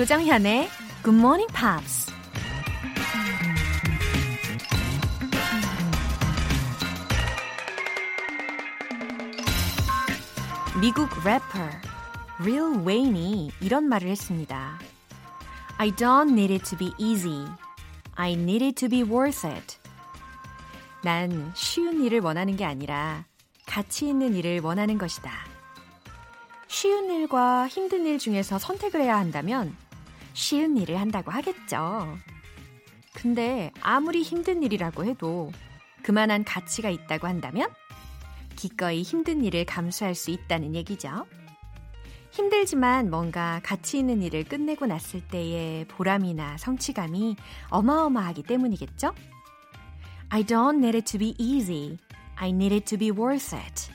조정현의 Good Morning Pops. 미국 래퍼 Real Wayne이 이런 말을 했습니다. I don't need it to be easy. I need it to be worth it. 난 쉬운 일을 원하는 게 아니라 가치 있는 일을 원하는 것이다. 쉬운 일과 힘든 일 중에서 선택을 해야 한다면 쉬운 일을 한다고 하겠죠. 근데 아무리 힘든 일이라고 해도 그만한 가치가 있다고 한다면 기꺼이 힘든 일을 감수할 수 있다는 얘기죠. 힘들지만 뭔가 가치 있는 일을 끝내고 났을 때의 보람이나 성취감이 어마어마하기 때문이겠죠? I don't need it to be easy. I need it to be worth it.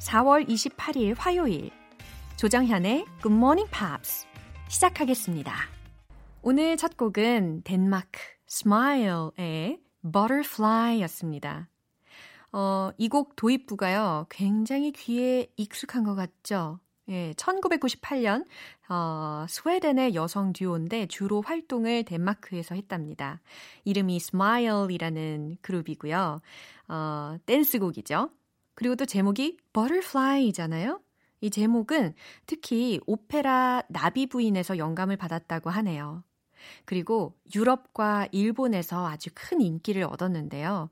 4월 28일 화요일 조정현의 Good Morning Pops 시작하겠습니다. 오늘 첫 곡은 덴마크 Smile의 Butterfly였습니다. 어, 이 곡 도입부가요, 굉장히 귀에 익숙한 것 같죠? 예, 1998년 어, 스웨덴의 여성 듀오인데 주로 활동을 덴마크에서 했답니다. 이름이 Smile이라는 그룹이고요. 어, 댄스곡이죠. 그리고 또 제목이 Butterfly잖아요. 이 제목은 특히 오페라 나비 부인에서 영감을 받았다고 하네요. 그리고 유럽과 일본에서 아주 큰 인기를 얻었는데요.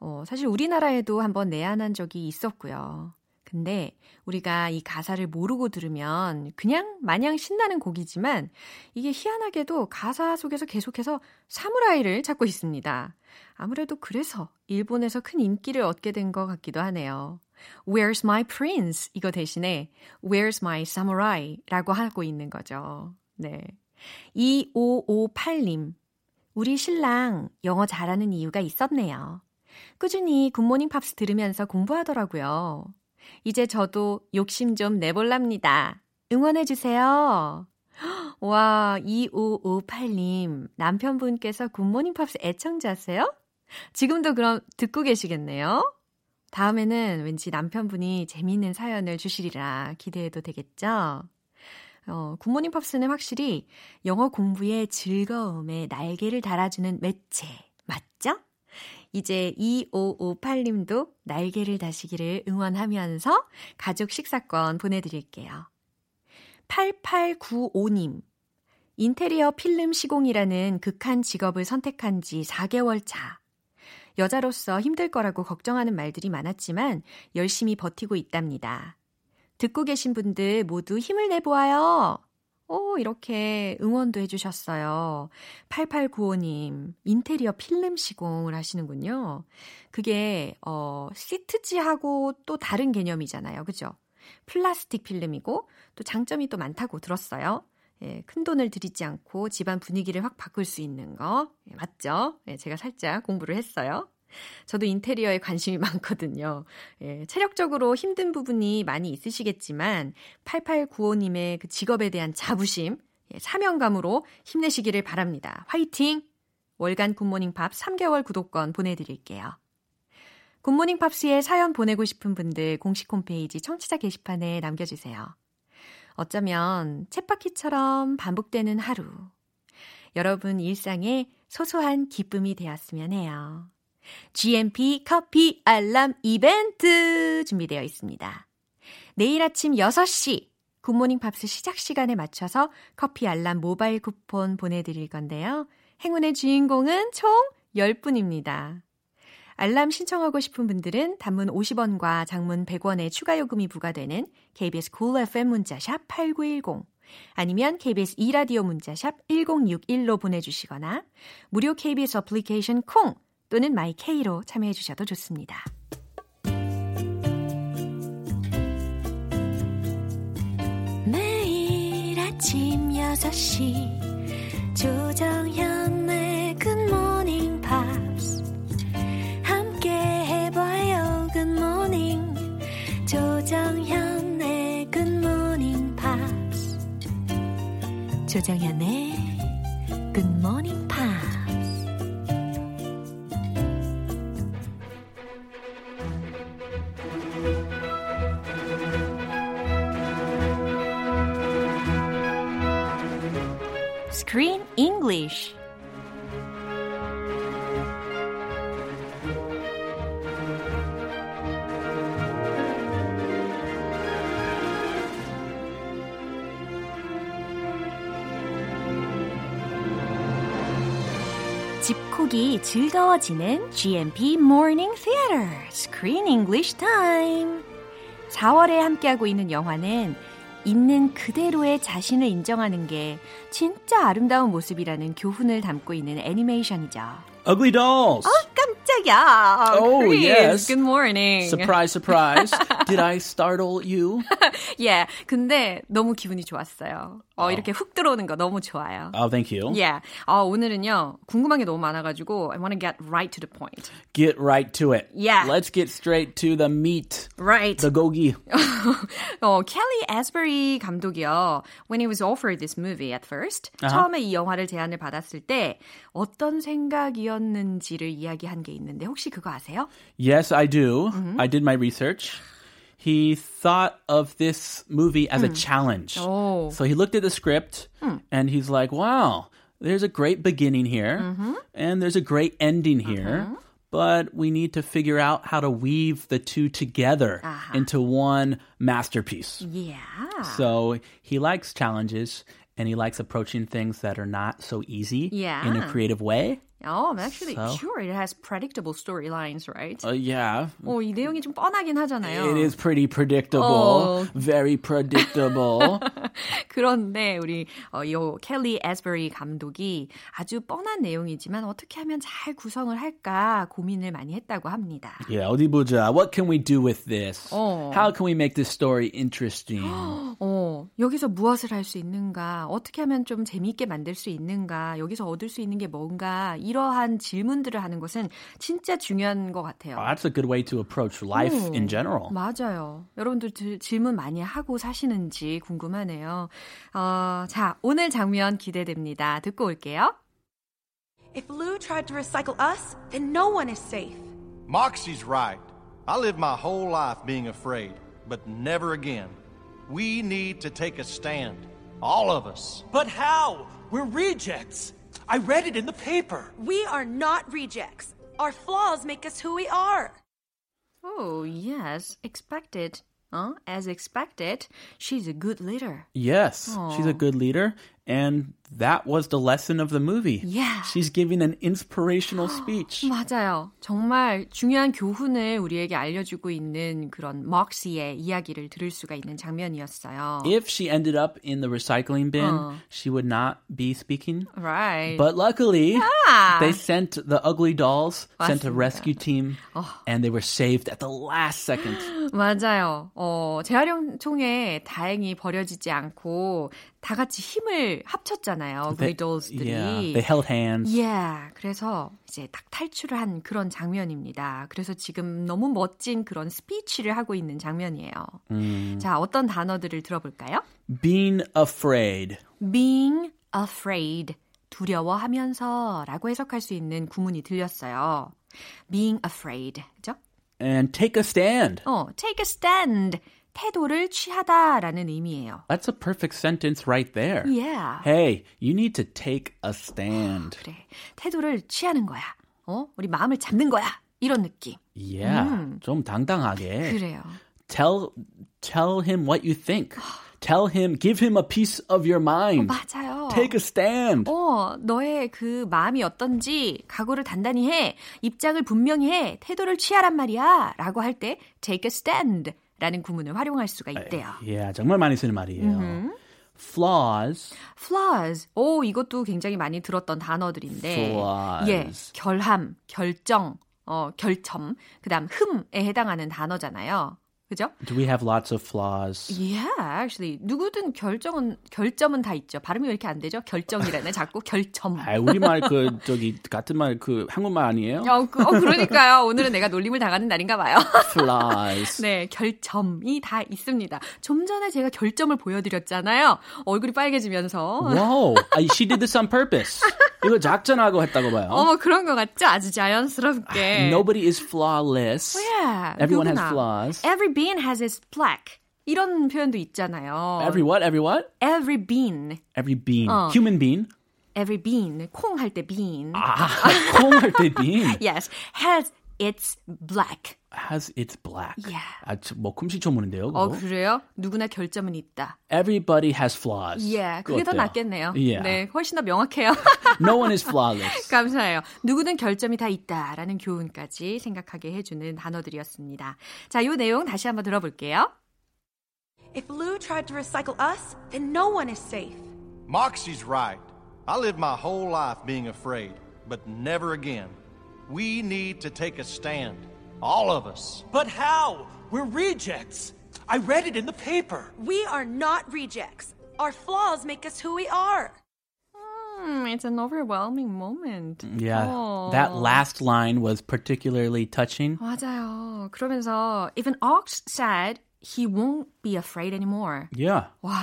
어, 사실 우리나라에도 한번 내한한 적이 있었고요. 근데 우리가 이 가사를 모르고 들으면 그냥 마냥 신나는 곡이지만 이게 희한하게도 가사 속에서 계속해서 사무라이를 찾고 있습니다. 아무래도 그래서 일본에서 큰 인기를 얻게 된 것 같기도 하네요. Where's my prince? 이거 대신에 Where's my samurai? 라고 하고 있는 거죠. 네. 2558님. 우리 신랑 영어 잘하는 이유가 있었네요. 꾸준히 굿모닝 팝스 들으면서 공부하더라고요. 이제 저도 욕심 좀 내볼랍니다. 응원해주세요. 와, 2558님. 남편분께서 굿모닝 팝스 애청자세요? 지금도 그럼 듣고 계시겠네요? 다음에는 왠지 남편분이 재미있는 사연을 주시리라 기대해도 되겠죠? 어, 굿모닝 팝스는 확실히 영어 공부의 즐거움에 날개를 달아주는 매체, 맞죠? 이제 2558님도 날개를 다시기를 응원하면서 가족 식사권 보내드릴게요. 8895님. 인테리어 필름 시공이라는 극한 직업을 선택한 지 4개월 차. 여자로서 힘들 거라고 걱정하는 말들이 많았지만 열심히 버티고 있답니다. 듣고 계신 분들 모두 힘을 내보아요. 오, 이렇게 응원도 해주셨어요. 8895님, 인테리어 필름 시공을 하시는군요. 그게, 어, 시트지하고 또 다른 개념이잖아요. 그죠? 플라스틱 필름이고, 또 장점이 또 많다고 들었어요. 예, 큰 돈을 들이지 않고 집안 분위기를 확 바꿀 수 있는 거. 예, 맞죠? 예, 제가 살짝 공부를 했어요. 저도 인테리어에 관심이 많거든요. 예, 체력적으로 힘든 부분이 많이 있으시겠지만 8895님의 그 직업에 대한 자부심, 예, 사명감으로 힘내시기를 바랍니다. 화이팅! 월간 굿모닝 팝스 3개월 구독권 보내드릴게요. 굿모닝 팝스에 사연 보내고 싶은 분들 공식 홈페이지 청취자 게시판에 남겨주세요. 어쩌면 쳇바퀴처럼 반복되는 하루. 여러분 일상에 소소한 기쁨이 되었으면 해요. GMP 커피 알람 이벤트 준비되어 있습니다. 내일 아침 6시 굿모닝 팝스 시작 시간에 맞춰서 커피 알람 모바일 쿠폰 보내드릴 건데요. 행운의 주인공은 총 10분입니다. 알람 신청하고 싶은 분들은 단문 50원과 장문 100원의 추가 요금이 부과되는 KBS Cool FM 문자샵 8910 아니면 KBS 2라디오 문자샵 1061로 보내주시거나 무료 KBS 어플리케이션 콩 또는 마이케이로 참여해 주셔도 좋습니다. 매일 아침 6시 조정현의 조정현의 집콕이 즐거워지는 GMP Morning Theater Screen English Time. 4월에 함께하고 있는 영화는 있는 그대로의 자신을 인정하는 게 진짜 아름다운 모습이라는 교훈을 담고 있는 애니메이션이죠. Ugly Dolls. 어, 깜짝이야. Oh, Chris, yes. Good morning. Surprise, surprise. Did I startle you? yeah. 근데 너무 기분이 좋았어요. 어, 이렇게 훅 들어오는 거 너무 좋아요. Oh, thank you. Yeah. 어, 오늘은요. 궁금한 게 너무 많아가지고 I want to get right to the point. Get right to it. Yeah. Let's get straight to the meat. Right. The gogi. 어, 켈리 에스버리 감독이요. When he was offered this movie at first, 아하. 처음에 이 영화를 제안을 받았을 때 어떤 생각이었는지를 이야기한 게 있는데 혹시 그거 아세요? Yes, I do. I did my research. He thought of this movie as a hmm. challenge. Oh. So he looked at the script hmm. and he's like, wow, there's a great beginning here mm-hmm. and there's a great ending here. Uh-huh. But we need to figure out how to weave the two together uh-huh. into one masterpiece. Yeah. So he likes challenges and he likes approaching things that are not so easy Yeah. in a creative way. Oh, actually, So? sure, it has predictable storylines, right? Uh, yeah, 어, 이 내용이 좀 뻔하긴 하잖아요. It is pretty predictable. Oh. Very predictable. 그런데 우리 어, 요 켈리 에스버리 감독이 아주 뻔한 내용이지만 어떻게 하면 잘 구성을 할까 고민을 많이 했다고 합니다. yeah, 어디 보자. What can we do with this? Oh. How can we make this story interesting? 어, 여기서 무엇을 할 수 있는가? 어떻게 하면 좀 재미있게 만들 수 있는가? 여기서 얻을 수 있는 게 뭔가? 이 러한 질문들을 하는 것은 진짜 중요한 것 같아요. Oh, that's a good way to approach life 오, in general. 맞아요. 여러분들 질- 질문 많이 하고 사시는지 궁금하네요. 어, 자, 오늘 장면 기대됩니다. 듣고 올게요. If Lou tried to recycle us, then no one is safe. Moxie's right. I lived my whole life being afraid, but never again. We need to take a stand. All of us. But how? We're rejects. I read it in the paper. We are not rejects. Our flaws make us who we are. Oh, yes, expected. Uh, as expected, she's a good leader. Yes, she's a good leader. And that was the lesson of the movie. Yeah. She's giving an inspirational speech. 맞아요. 정말 중요한 교훈을 우리에게 알려주고 있는 그런 먹시의 이야기를 들을 수가 있는 장면이었어요. If she ended up in the recycling bin, Uh. she would not be speaking. Right. But luckily, they sent the ugly dolls, sent a 맞습니다. rescue team, and they were saved at the last second. 맞아요. 어, 재활용총에 다행히 버려지지 않고 다 같이 힘을 합쳤잖아요. 그리돌스들이. yeah, they held hands. Yeah, 그래서 이제 딱 탈출을 한 그런 장면입니다. 그래서 지금 너무 멋진 그런 스피치를 하고 있는 장면이에요. 자, 어떤 단어들을 들어볼까요? Being afraid. being afraid, 두려워하면서 라고 해석할 수 있는 구문이 들렸어요. being afraid, 그죠? And take a stand. 어, take a stand, 태도를 취하다라는 의미예요. That's a perfect sentence right there. Yeah. Hey, you need to take a stand. 그래, 태도를 취하는 거야. 어, 우리 마음을 잡는 거야. 이런 느낌. Yeah, 좀 당당하게. 그래요. Tell tell him what you think. Tell him, give him a piece of your mind. 맞아요. Take a stand. 어, 너의 그 마음이 어떤지 각오를 단단히 해. 입장을 분명히 해. 태도를 취하란 말이야. 라고 할 때 take a stand 라는 구문을 활용할 수가 있대요. Yeah, 정말 많이 쓰는 말이에요. Flaws. flaws. 오, 이것도 굉장히 많이 들었던 단어들인데. Flaws. 예, 결함, 결정, 어, 결점, 그 다음 흠에 해당하는 단어잖아요. 그죠? Do we have lots of flaws? Yeah, actually. 누구든 결정은, 결점은 다 있죠. 발음이 왜 이렇게 안 되죠? 결정이라네. 자꾸 결점. 아, 우리말 그 저기 같은 말 그 한국말 아니에요? 어, 그, 어, 그러니까요. 오늘은 내가 놀림을 당하는 날인가 봐요. Flaws. 네, 결점이 다 있습니다. 좀 전에 제가 결점을 보여드렸잖아요. 얼굴이 빨개지면서. Whoa, I- she did this on purpose. 이거 작전하고 했다고 봐요. 어머, 그런 것 같죠? 아주 자연스럽게. Nobody is flawless. Yeah, Everyone has 누구나. flaws. Every bean has its plaque. 이런 표현도 있잖아요. Every what? Every what? Every bean. Every bean. 어. Human being. every bean, 콩 할 때 bean. 아, 콩할 때 bean Yes, has its black. has its black. Yeah. 아, 저- 뭐 금시초문인데요. 어, 그거? 그래요? 누구나 결점은 있다. Everybody has flaws. 예, 그거 그게 더 어때요? 낫겠네요. Yeah. 네, 훨씬 더 명확해요. No one is flawless. 감사해요. 누구든 결점이 다 있다라는 교훈까지 생각하게 해주는 단어들이었습니다. 자, 이 내용 다시 한번 들어볼게요. If Lou tried to recycle us, then no one is safe. Moxie's right. I lived my whole life being afraid, but never again. We need to take a stand. All of us. But how? We're rejects. I read it in the paper. We are not rejects. Our flaws make us who we are. Hmm, it's an overwhelming moment. Yeah, 어. that last line was particularly touching. 맞아요. 그러면서 even Ox said he won't be afraid anymore. Yeah, 와,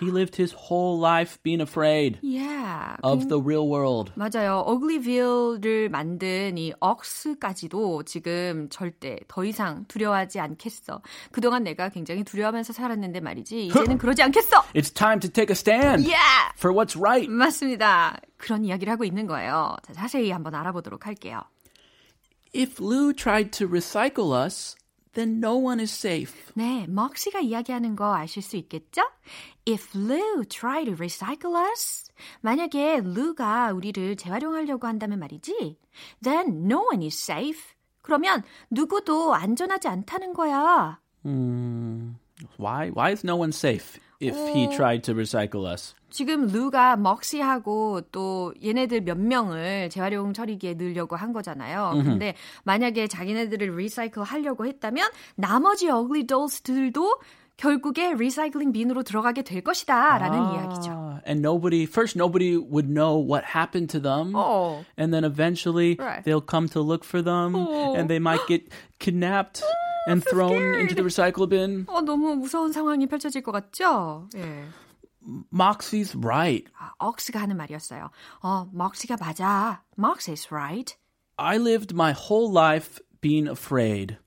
He lived his whole life being afraid yeah. of the real world. 맞아요. 어글리빌을 만든 이 억스까지도 지금 절대 더 이상 두려워하지 않겠어. 그동안 내가 굉장히 두려워하면서 살았는데 말이지. 이제는 그러지 않겠어. It's time to take a stand Yeah. for what's right. 맞습니다. 그런 이야기를 하고 있는 거예요. 자, 자세히 한번 알아보도록 할게요. If Lou tried to recycle us, then no one is safe. 네, 먹시가 이야기하는 거 아실 수 있겠죠? If Lou try to recycle us, 만약에 Lou가 우리를 재활용하려고 한다면 말이지, then no one is safe. 그러면 누구도 안전하지 않다는 거야. Why? Why is no one safe if he tried to recycle us? 지금 루가 먹시하고 또 얘네들 몇 명을 재활용 처리기에 넣으려고 한 거잖아요. 근데 만약에 자기네들을 리사이클 하려고 했다면 나머지 어글리 dols들도 결국에 리사이클링 빈으로 들어가게 될 것이다 라는 이야기죠. Ah, And nobody, first, nobody would know what happened to them. 어. And then eventually Right. they'll come to look for them Oh. and they might get kidnapped and thrown into the recycle bin. 어, 너무 무서운 상황이 펼쳐질 것 같죠? 예. Moxie's right. 아, 억스가 하는 말이었어요. 어, 먹시가 맞아. Mox is right. I lived my whole life being afraid,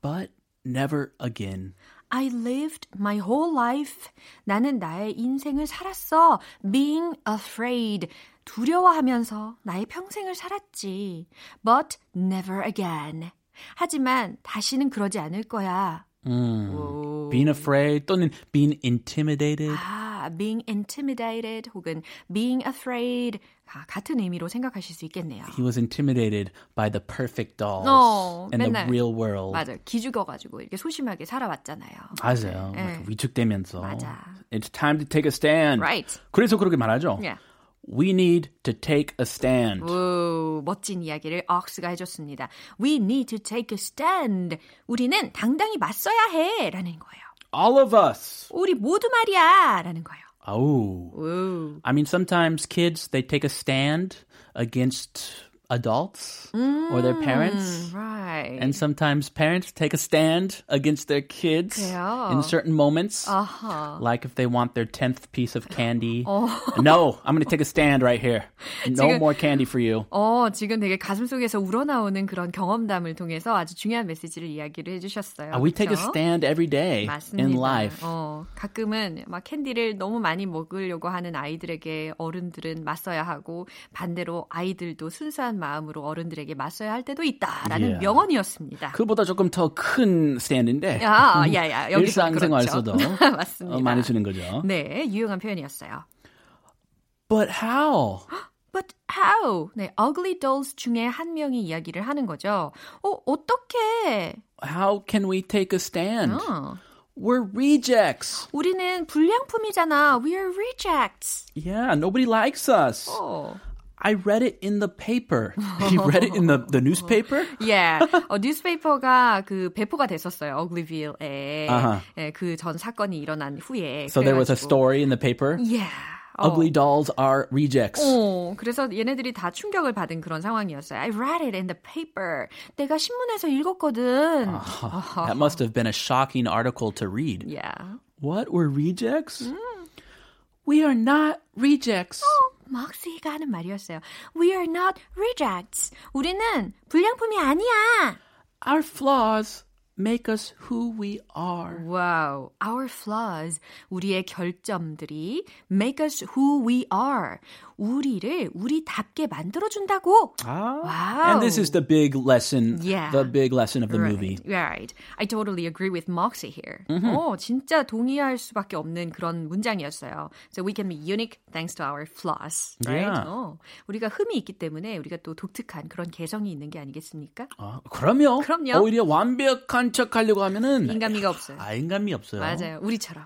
but never again. I lived my whole life. 나는 나의 인생을 살았어. Being afraid. 두려워하면서 나의 평생을 살았지. But never again. 하지만 다시는 그러지 않을 거야. 오. Being afraid 또는 being intimidated. 아, being intimidated 혹은 being afraid. 아, 같은 의미로 생각하실 수 있겠네요. He was intimidated by the perfect dolls 어, and the 맨날. real world. 맞아요. 기죽어가지고 이렇게 소심하게 살아왔잖아요. 맞아요. 예. 막 위축되면서. 맞아. It's time to take a stand. Right. 그래서 그렇게 말하죠. Yeah. We need to take a stand. 오, 멋진 이야기를 억스가 해줬습니다. We need to take a stand. 우리는 당당히 맞서야 해. 라는 거예요. All of us. 우리 모두 말이야. 라는 거예요. Oh. 오. I mean, sometimes kids, they take a stand against adults or their parents. Right. And sometimes parents take a stand against their kids 그래요. in certain moments. 아하. Like if they want their 10th piece of candy. No, I'm going to take a stand right here. No 지금- more candy for you. 어, 지금 되게 가슴 속에서 우러나오는 그런 경험담을 통해서 아주 중요한 메시지를 이야기를 해 주셨어요. Uh, we take a stand every day 맞습니다. in life. 어, 가끔은 막 캔디를 너무 많이 먹으려고 하는 아이들에게 어른들은 맞서야 하고 반대로 아이들도 순수한 마음으로 어른들에게 맞서야 할 때도 있다라는 Yeah. 명언이었습니다. 그보다 조금 더 큰 스탠드인데 야, 야, 야, 여기서 일상생활에서도 그렇죠. 맞습니다. 어, 많이 쓰는 거죠. 네, 유용한 표현이었어요. But how? But how? 네, ugly dolls 중에 한 명이 이야기를 하는 거죠. 어, 어떻게? How can we take a stand? 어, We're rejects. 우리는 불량품이잖아. We're rejects. Yeah, nobody likes us. 어. I read it in the paper. You read it in the, the newspaper? 예, 어, 뉴스페이퍼가 그 배포가 됐었어요. 어글리빌에 아하. 예, 그 전 사건이 일어난 후에. So there was a 그래가지고. story in the paper. Yeah. 어. Ugly dolls are rejects. 어, 그래서 얘네들이 다 충격을 받은 그런 상황이었어요. I read it in the paper. 내가 신문에서 읽었거든. That must have been a shocking article to read. Yeah. What? We're rejects? We are not rejects. 막스가 하는 말이었어요. We are not rejects. 우리는 불량품이 아니야. Our flaws make us who we are. Wow, our flaws, 우리의 결점들이 make us who we are. 우리를 우리답게 만들어 준다고. Ah. Wow. And this is the big lesson, Yeah. the big lesson of the right, movie. Right. I totally agree with Moxie here. 어, 진짜 동의할 수밖에 없는 그런 문장이었어요. So we can be unique thanks to our flaws. Right? Yeah. 어, 우리가 흠이 있기 때문에 우리가 또 독특한 그런 개성이 있는 게 아니겠습니까? 아, 그럼요. 그럼요. 오히려 완벽한 척 하려고 하면은 인간미가 없어요. 아, 인간미 없어요. 맞아요. 우리처럼.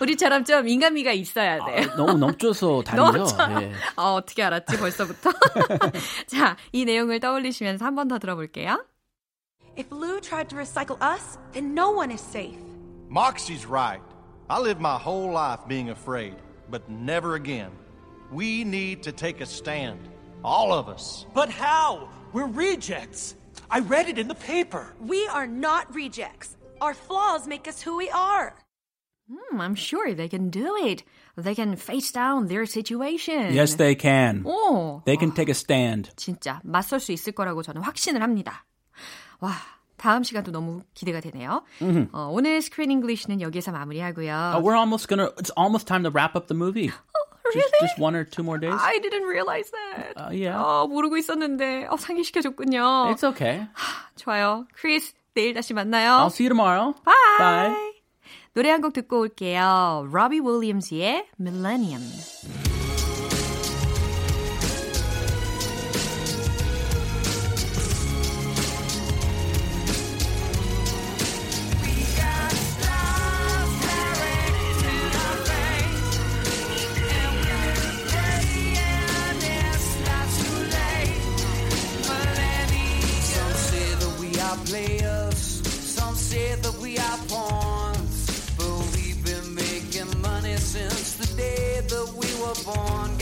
우리처럼 좀 인간미가 있어야 돼요. 아, 너무 넘쳐서 다르죠. 넘쳐요. 예. 어, 어떻게 알았지 벌써부터? 자, 이 내용을 떠올리시면서 한 번 더 들어볼게요. If Lou tried to recycle us, then no one is safe. Moxie's right. I lived my whole life being afraid, but never again. We need to take a stand. All of us. But how? We're rejects. I read it in the paper. We are not rejects. Our flaws make us who we are. Hmm, I'm sure they can do it. They can face down their situation. Yes, they can. 오, They can take a stand. 진짜 맞설 수 있을 거라고 저는 확신을 합니다. 와, 다음 시간도 너무 기대가 되네요. 어, 오늘 스크린 잉글리시는 여기서 마무리하고요. Oh, we're almost gonna. It's almost time to wrap up the movie. Just, just one or two more days. I didn't realize that. Uh, yeah. 어, 모르고 있었는데 어, 상기시켜줬군요. It's okay. 좋아요. 크리스, 내일 다시 만나요. I'll see you tomorrow. Bye. Bye. 노래 한 곡 듣고 올게요. 로비 윌리엄스의 Millennium. Were born.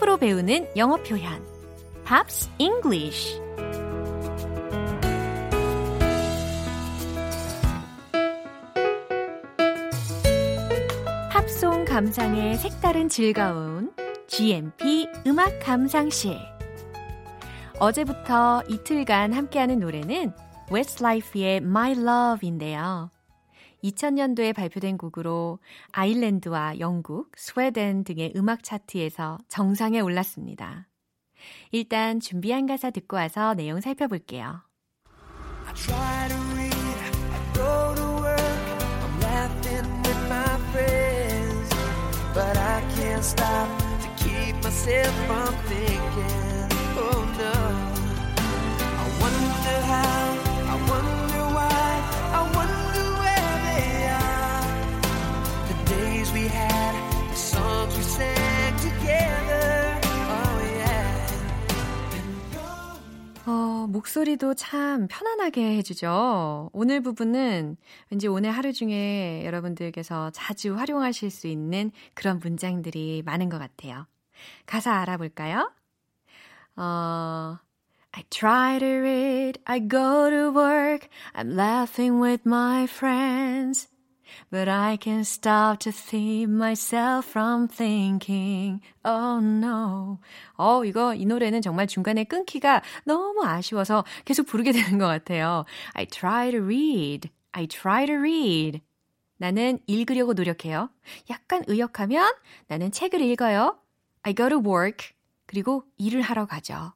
팝으로 배우는 영어 표현. Pops English 팝송 감상의 색다른 즐거움 GMP 음악 감상실. 어제부터 이틀간 함께하는 노래는 웨스트라이프의 My Love인데요. 2000년도에 발표된 곡으로 아일랜드와 영국, 스웨덴 등의 음악 차트에서 정상에 올랐습니다. 일단 준비한 가사 듣고 와서 내용 살펴볼게요. I try to read, I go to work, I'm laughing with my friends. But I can't stop to keep myself from thinking, 어, 목소리도 참 편안하게 해주죠. 오늘 부분은 왠지 오늘 하루 중에 여러분들께서 자주 활용하실 수 있는 그런 문장들이 많은 것 같아요. 가사 알아볼까요? 어, I try to read, I go to work, I'm laughing with my friends. But I can't stop to keep myself from thinking, oh no. 어, 이거, 이 노래는 정말 중간에 끊기가 너무 아쉬워서 계속 부르게 되는 것 같아요. I try to read. I try to read. 나는 읽으려고 노력해요. 약간 의역하면 나는 책을 읽어요. I go to work. 그리고 일을 하러 가죠.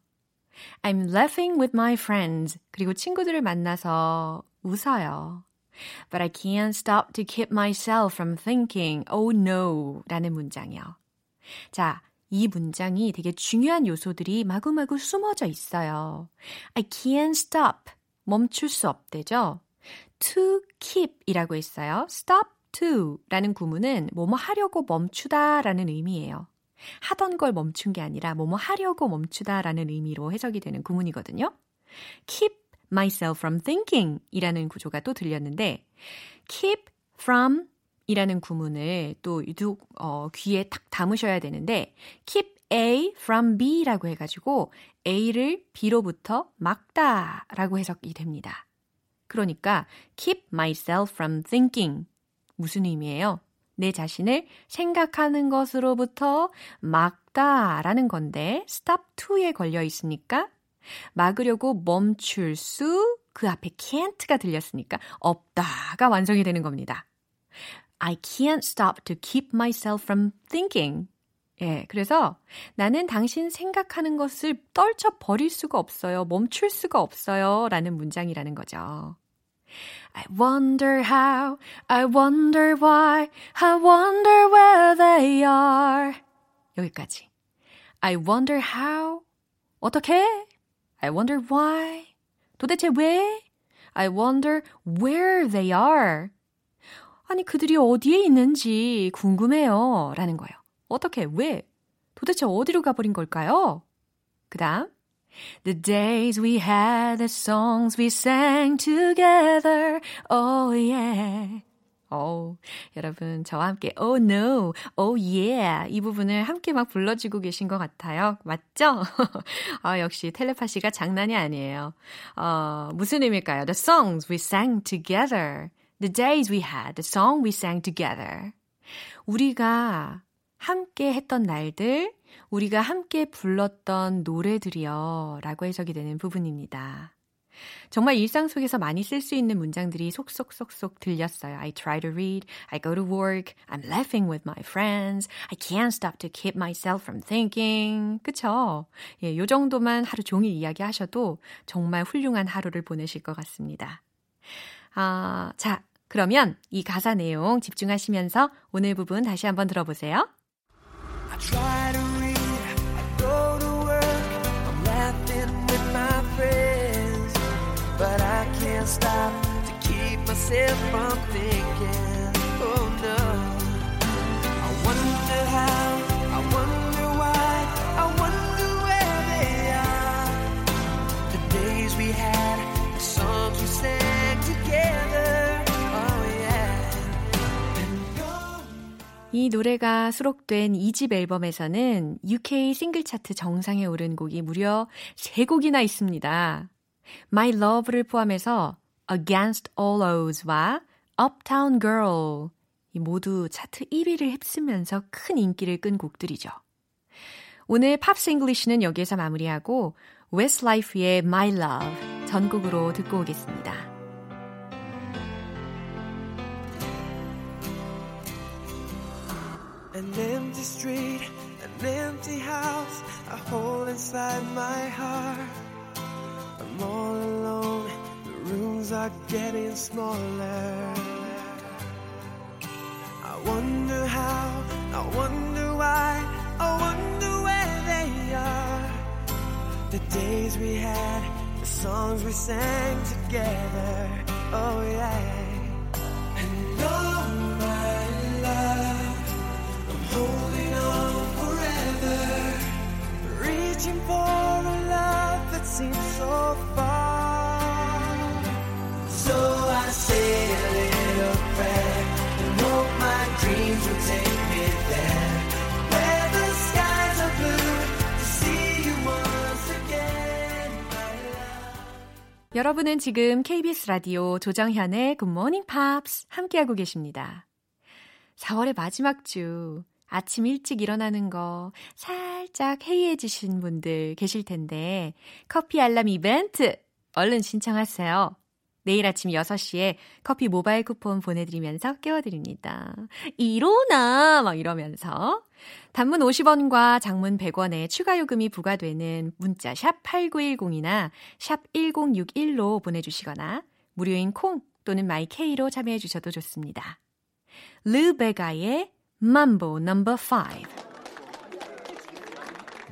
I'm laughing with my friends. 그리고 친구들을 만나서 웃어요. But I can't stop to keep myself from thinking, oh no, 라는 문장이요. 자, 이 문장이 되게 중요한 요소들이 마구마구 숨어져 있어요. I can't stop. 멈출 수 없대죠. to keep 이라고 했어요. stop to 라는 구문은 뭐뭐 하려고 멈추다 라는 의미예요. 하던 걸 멈춘 게 아니라 뭐뭐 하려고 멈추다 라는 의미로 해석이 되는 구문이거든요. keep myself from thinking 이라는 구조가 또 들렸는데 keep from 이라는 구문을 또 유독 어, 귀에 탁 담으셔야 되는데 keep A from B라고 해가지고 A를 B로부터 막다 라고 해석이 됩니다. 그러니까 keep myself from thinking 무슨 의미예요? 내 자신을 생각하는 것으로부터 막다라는 건데 stop to에 걸려 있으니까 막으려고 멈출 수 그 앞에 can't가 들렸으니까 없다가 완성이 되는 겁니다. I can't stop to keep myself from thinking. 예, 그래서 나는 당신 생각하는 것을 떨쳐 버릴 수가 없어요. 멈출 수가 없어요. 라는 문장이라는 거죠. I wonder how, I wonder why, I wonder where they are. 여기까지. I wonder how, 어떻게? I wonder why, 도대체 왜? I wonder where they are. 아니, 그들이 어디에 있는지 궁금해요. 라는 거예요. 어떻게, 왜? 도대체 어디로 가버린 걸까요? 그 다음, The days we had, the songs we sang together. Oh yeah. 어, 여러분 저와 함께 Oh no, Oh yeah 이 부분을 함께 막 불러주고 계신 것 같아요. 맞죠? 아, 역시 텔레파시가 장난이 아니에요. 어, 무슨 의미일까요? The songs we sang together. The days we had, the song we sang together. 우리가 함께 했던 날들, 우리가 함께 불렀던 노래들이요. 라고 해석이 되는 부분입니다. 정말 일상 속에서 많이 쓸 수 있는 문장들이 속속속속 들렸어요. I try to read, I go to work, I'm laughing with my friends, I can't stop to keep myself from thinking. 그쵸? 예, 요 정도만 하루 종일 이야기하셔도 정말 훌륭한 하루를 보내실 것 같습니다. 아, 자, 그러면 이 가사 내용 집중하시면서 오늘 부분 다시 한번 들어보세요. Can't stop to keep myself from thinking. Oh no, I wonder how, I wonder why, I wonder where they are. The days we had, the songs we sang together. Oh. 이 노래가 수록된 2집 앨범에서는 UK 싱글 차트 정상에 오른 곡이 무려 3곡이나 있습니다. My Love를 포함해서 Against All Odds와 Uptown Girl 이 모두 차트 1위를 휩쓰면서 큰 인기를 끈 곡들이죠. 오늘 Pops English는 여기에서 마무리하고 Westlife의 My Love 전곡으로 듣고 오겠습니다. I'm all alone, the rooms are getting smaller. I wonder how, I wonder why, I wonder where they are. The days we had, the songs we sang together. Oh yeah. And oh my love. I'm holding on forever, reaching for a love that seems 여러분은 지금 KBS 라디오 조정현의 Good Morning Pops 함께하고 계십니다. 4월의 마지막 주 아침 일찍 일어나는 거 살짝 해이해지신 분들 계실 텐데 커피 알람 이벤트 얼른 신청하세요. 내일 아침 6시에 커피 모바일 쿠폰 보내드리면서 깨워드립니다. 이로나! 막 이러면서. 단문 50원과 장문 100원의 추가 요금이 부과되는 문자 샵 8910이나 샵 1061로 보내주시거나 무료인 콩 또는 마이케이로 참여해 주셔도 좋습니다. 르베가의 Mambo number 5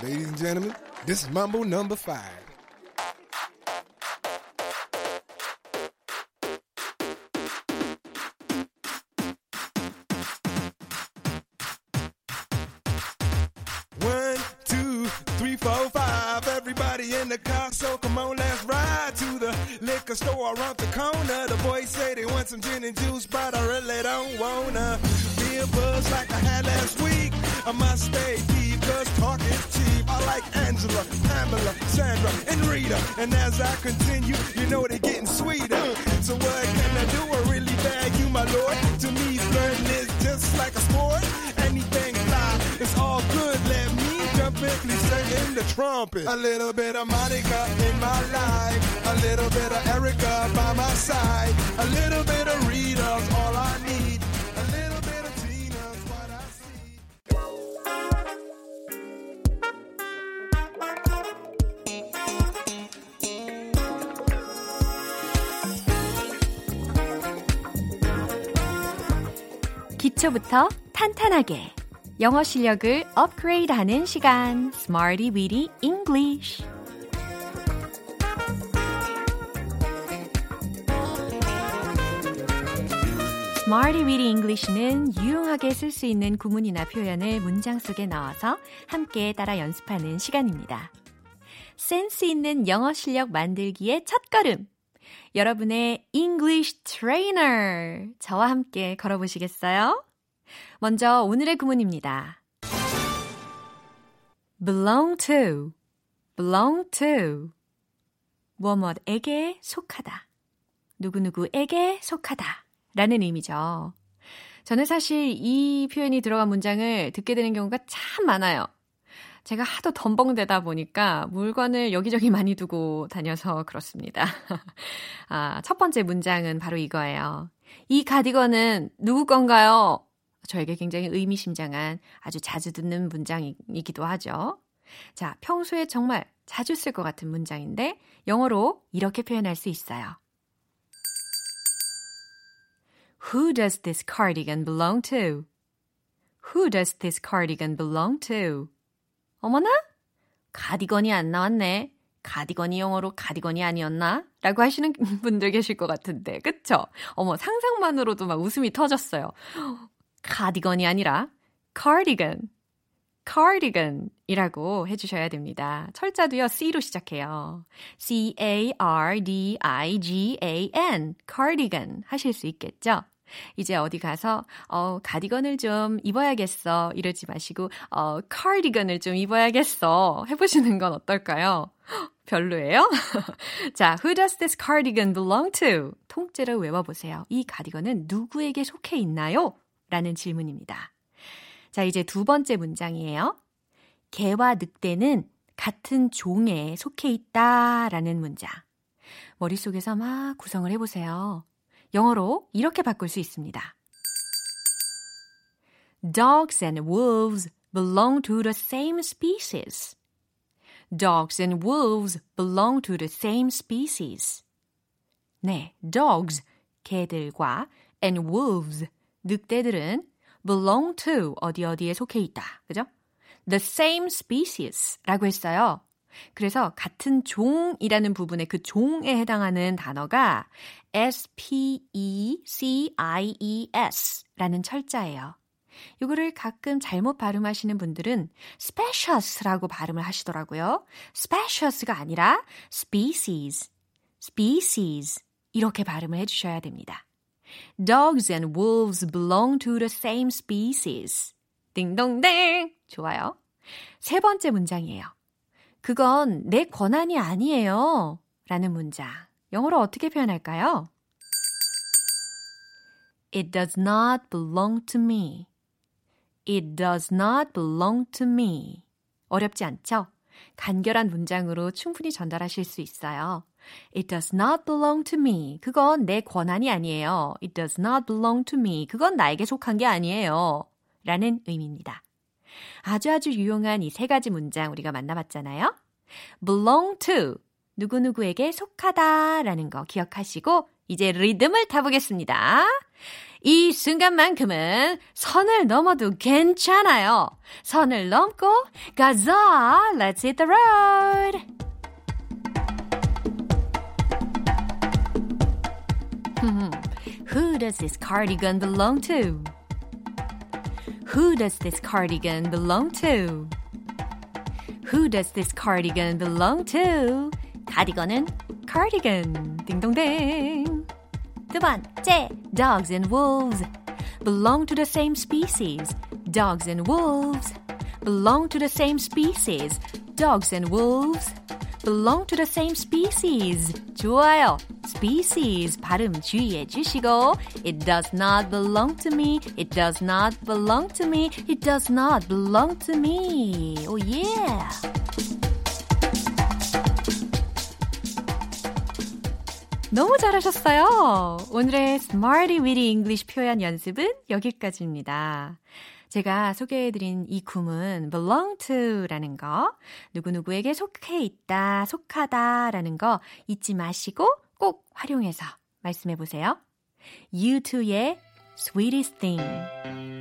Ladies and gentlemen, this is Mambo number five. One, two, three, four, five. Everybody in the car, so come on, let's ride to the liquor store around the corner. The boys say they want some gin and juice, but I really don't wanna a buzz like I had last week. I must stay deep, cause talk is cheap. I like Angela, Pamela, Sandra, and Rita. And as I continue, you know they're getting sweeter. So what can I do? I really bag you, my lord. To me, flirting is just like a sport. Anything fly, it's all good. Let me jump in, please sing the trumpet. A little bit of Monica in my life. A little bit of Erica by my side. A little bit of Rita's all I need. 기초부터 탄탄하게 영어 실력을 업그레이드하는 시간 Smarty Weedy English Weedy English는 유용하게 쓸 수 있는 구문이나 표현을 문장 속에 넣어서 함께 따라 연습하는 시간입니다. 센스 있는 영어 실력 만들기의 첫걸음 여러분의 English Trainer 저와 함께 걸어보시겠어요? 먼저 오늘의 구문입니다. belong to, belong to. 무엇무엇에게 속하다. 누구누구에게 속하다. 라는 의미죠. 저는 사실 이 표현이 들어간 문장을 듣게 되는 경우가 참 많아요. 제가 하도 덤벙대다 보니까 물건을 여기저기 많이 두고 다녀서 그렇습니다. 아, 첫 번째 문장은 바로 이거예요. 이 가디건은 누구 건가요? 저에게 굉장히 의미심장한 아주 자주 듣는 문장이기도 하죠. 자, 평소에 정말 자주 쓸 것 같은 문장인데 영어로 이렇게 표현할 수 있어요. Who does this cardigan belong to? Who does this cardigan belong to? 어머나? 가디건이 안 나왔네. 가디건이 영어로 가디건이 아니었나? 라고 하시는 분들 계실 것 같은데, 그쵸? 어머, 상상만으로도 막 웃음이 터졌어요. 가디건이 아니라 cardigan, cardigan 이라고 해주셔야 됩니다. 철자도요, C로 시작해요. C-A-R-D-I-G-A-N, cardigan 하실 수 있겠죠? 이제 어디 가서 어 가디건을 좀 입어야겠어 이러지 마시고 어 카디건을 좀 입어야겠어 해보시는 건 어떨까요? 별로예요? 자, who does this cardigan belong to? 통째로 외워보세요. 이 가디건은 누구에게 속해 있나요? 라는 질문입니다. 자, 이제 두 번째 문장이에요. 개와 늑대는 같은 종에 속해 있다 라는 문장. 머릿속에서 막 구성을 해보세요. 영어로 이렇게 바꿀 수 있습니다. Dogs and wolves belong to the same species. Dogs and wolves belong to the same species. 네, dogs, 개들과 and wolves, 늑대들은 belong to 어디 어디에 속해 있다. 그죠? The same species 라고 했어요. 그래서 같은 종이라는 부분에 그 종에 해당하는 단어가 S-P-E-C-I-E-S 라는 철자예요. 이거를 가끔 잘못 발음하시는 분들은 spacious라고 발음을 하시더라고요. spacious가 아니라 species, species 이렇게 발음을 해주셔야 됩니다. Dogs and wolves belong to the same species. 딩동댕! 좋아요. 세 번째 문장이에요. 그건 내 권한이 아니에요. 라는 문장. 영어로 어떻게 표현할까요? It does not belong to me. It does not belong to me. 어렵지 않죠? 간결한 문장으로 충분히 전달하실 수 있어요. It does not belong to me. 그건 내 권한이 아니에요. It does not belong to me. 그건 나에게 속한 게 아니에요. 라는 의미입니다. 아주 아주 유용한 이 세 가지 문장 우리가 만나봤잖아요. belong to. 누구누구에게 속하다 라는 거 기억하시고 이제 리듬을 타보겠습니다. 이 순간만큼은 선을 넘어도 괜찮아요. 선을 넘고 가자. Let's hit the road. Who does this cardigan belong to? Who does this cardigan belong to? Who does this cardigan belong to? 가디건은 cardigan. 딩동댕. 두 번째, dogs and wolves belong to the same species. Dogs and wolves belong to the same species. Dogs and wolves belong to the same species. 좋아요. species 발음 주의해 주시고 It does not belong to me. It does not belong to me. It does not belong to me. Oh yeah. 너무 잘하셨어요. 오늘의 Smarty Weedy English 표현 연습은 여기까지입니다. 제가 소개해드린 이 구문 belong to라는 거, 누구누구에게 속해 있다, 속하다 라는 거 잊지 마시고 꼭 활용해서 말씀해 보세요. U2의 Sweetest Thing.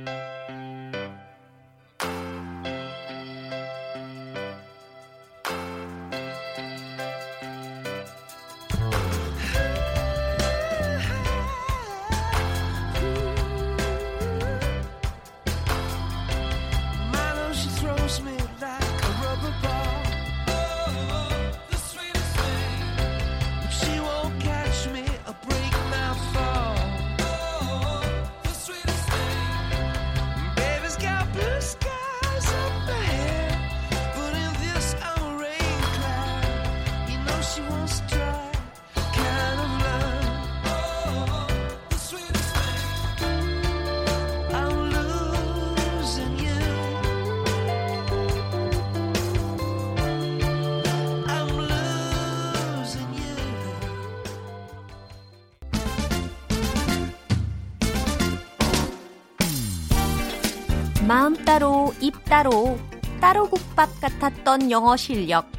마음 따로, 입 따로, 따로 국밥 같았던 영어 실력.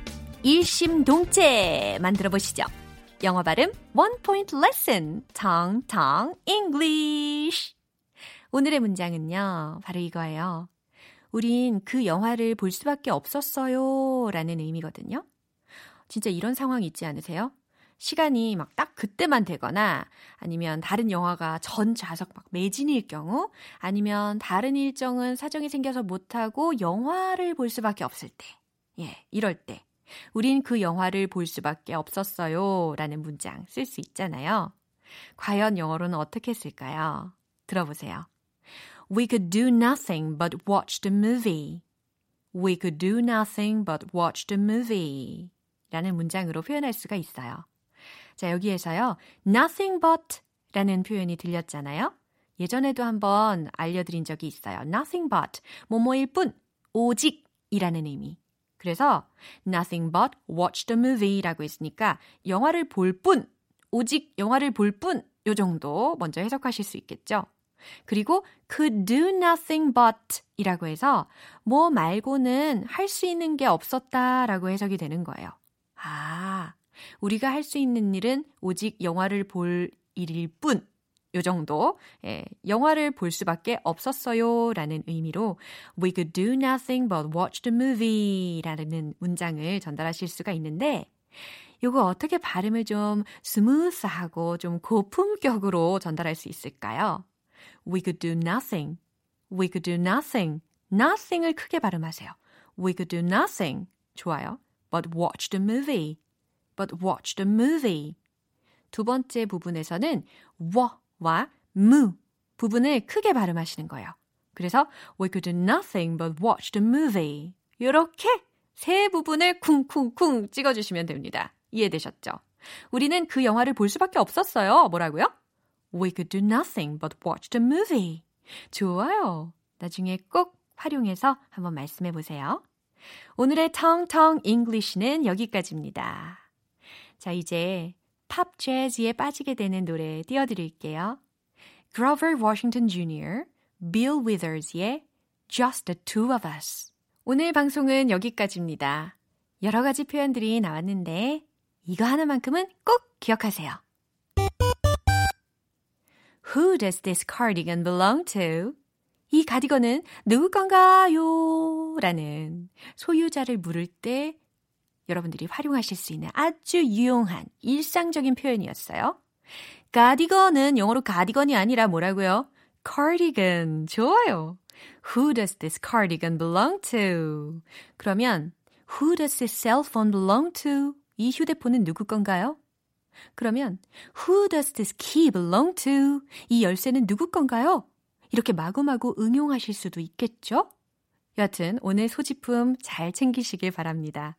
일심동체 만들어 보시죠. 영어 발음 원 포인트 레슨 텅텅 English. 오늘의 문장은요. 바로 이거예요. 우린 그 영화를 볼 수밖에 없었어요. 라는 의미거든요. 진짜 이런 상황 있지 않으세요? 시간이 막 딱 그때만 되거나 아니면 다른 영화가 전 좌석 막 매진일 경우 아니면 다른 일정은 사정이 생겨서 못하고 영화를 볼 수밖에 없을 때. 예, 이럴 때. 우린 그 영화를 볼 수밖에 없었어요. 라는 문장 쓸 수 있잖아요. 과연 영어로는 어떻게 쓸까요? 들어보세요. We could do nothing but watch the movie. We could do nothing but watch the movie. 라는 문장으로 표현할 수가 있어요. 자, 여기에서요. nothing but 라는 표현이 들렸잖아요. 예전에도 한번 알려드린 적이 있어요. nothing but, 뭐뭐일 뿐, 오직 이라는 의미. 그래서 nothing but watch the movie라고 했으니까 영화를 볼 뿐, 오직 영화를 볼 뿐, 요 정도 먼저 해석하실 수 있겠죠. 그리고 could do nothing but 이라고 해서 뭐 말고는 할 수 있는 게 없었다 라고 해석이 되는 거예요. 아, 우리가 할 수 있는 일은 오직 영화를 볼 일일 뿐. 요 정도. 예, 영화를 볼 수밖에 없었어요. 라는 의미로 We could do nothing but watch the movie 라는 문장을 전달하실 수가 있는데 요거 어떻게 발음을 좀 smooth하고 좀 고품격으로 전달할 수 있을까요? We could do nothing. We could do nothing. nothing을 크게 발음하세요. We could do nothing. 좋아요. But watch the movie. But watch the movie. 두 번째 부분에서는 워와 무 부분을 크게 발음하시는 거예요. 그래서 we could do nothing but watch the movie. 이렇게 세 부분을 쿵쿵쿵 찍어주시면 됩니다. 이해되셨죠? 우리는 그 영화를 볼 수밖에 없었어요. 뭐라고요? We could do nothing but watch the movie. 좋아요. 나중에 꼭 활용해서 한번 말씀해 보세요. 오늘의 텅텅 English는 여기까지입니다. 자, 이제 팝 재즈에 빠지게 되는 노래 띄워드릴게요. Grover Washington Jr., Bill Withers의 Just the Two of Us. 오늘 방송은 여기까지입니다. 여러 가지 표현들이 나왔는데 이거 하나만큼은 꼭 기억하세요. Who does this cardigan belong to? 이 가디건은 누구 건가요? 라는 소유자를 물을 때 여러분들이 활용하실 수 있는 아주 유용한 일상적인 표현이었어요. 가디건은 영어로 가디건이 아니라 뭐라고요? cardigan. 좋아요. Who does this cardigan belong to? 그러면 Who does this cell phone belong to? 이 휴대폰은 누구 건가요? 그러면 Who does this key belong to? 이 열쇠는 누구 건가요? 이렇게 마구마구 응용하실 수도 있겠죠? 여하튼 오늘 소지품 잘 챙기시길 바랍니다.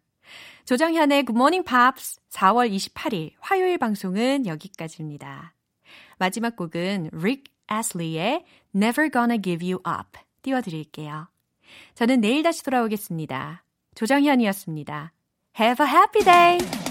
조정현의 Good Morning Pops 4월 28일 화요일 방송은 여기까지입니다. 마지막 곡은 Rick Astley의 Never Gonna Give You Up 띄워드릴게요. 저는 내일 다시 돌아오겠습니다. 조정현이었습니다. Have a happy day!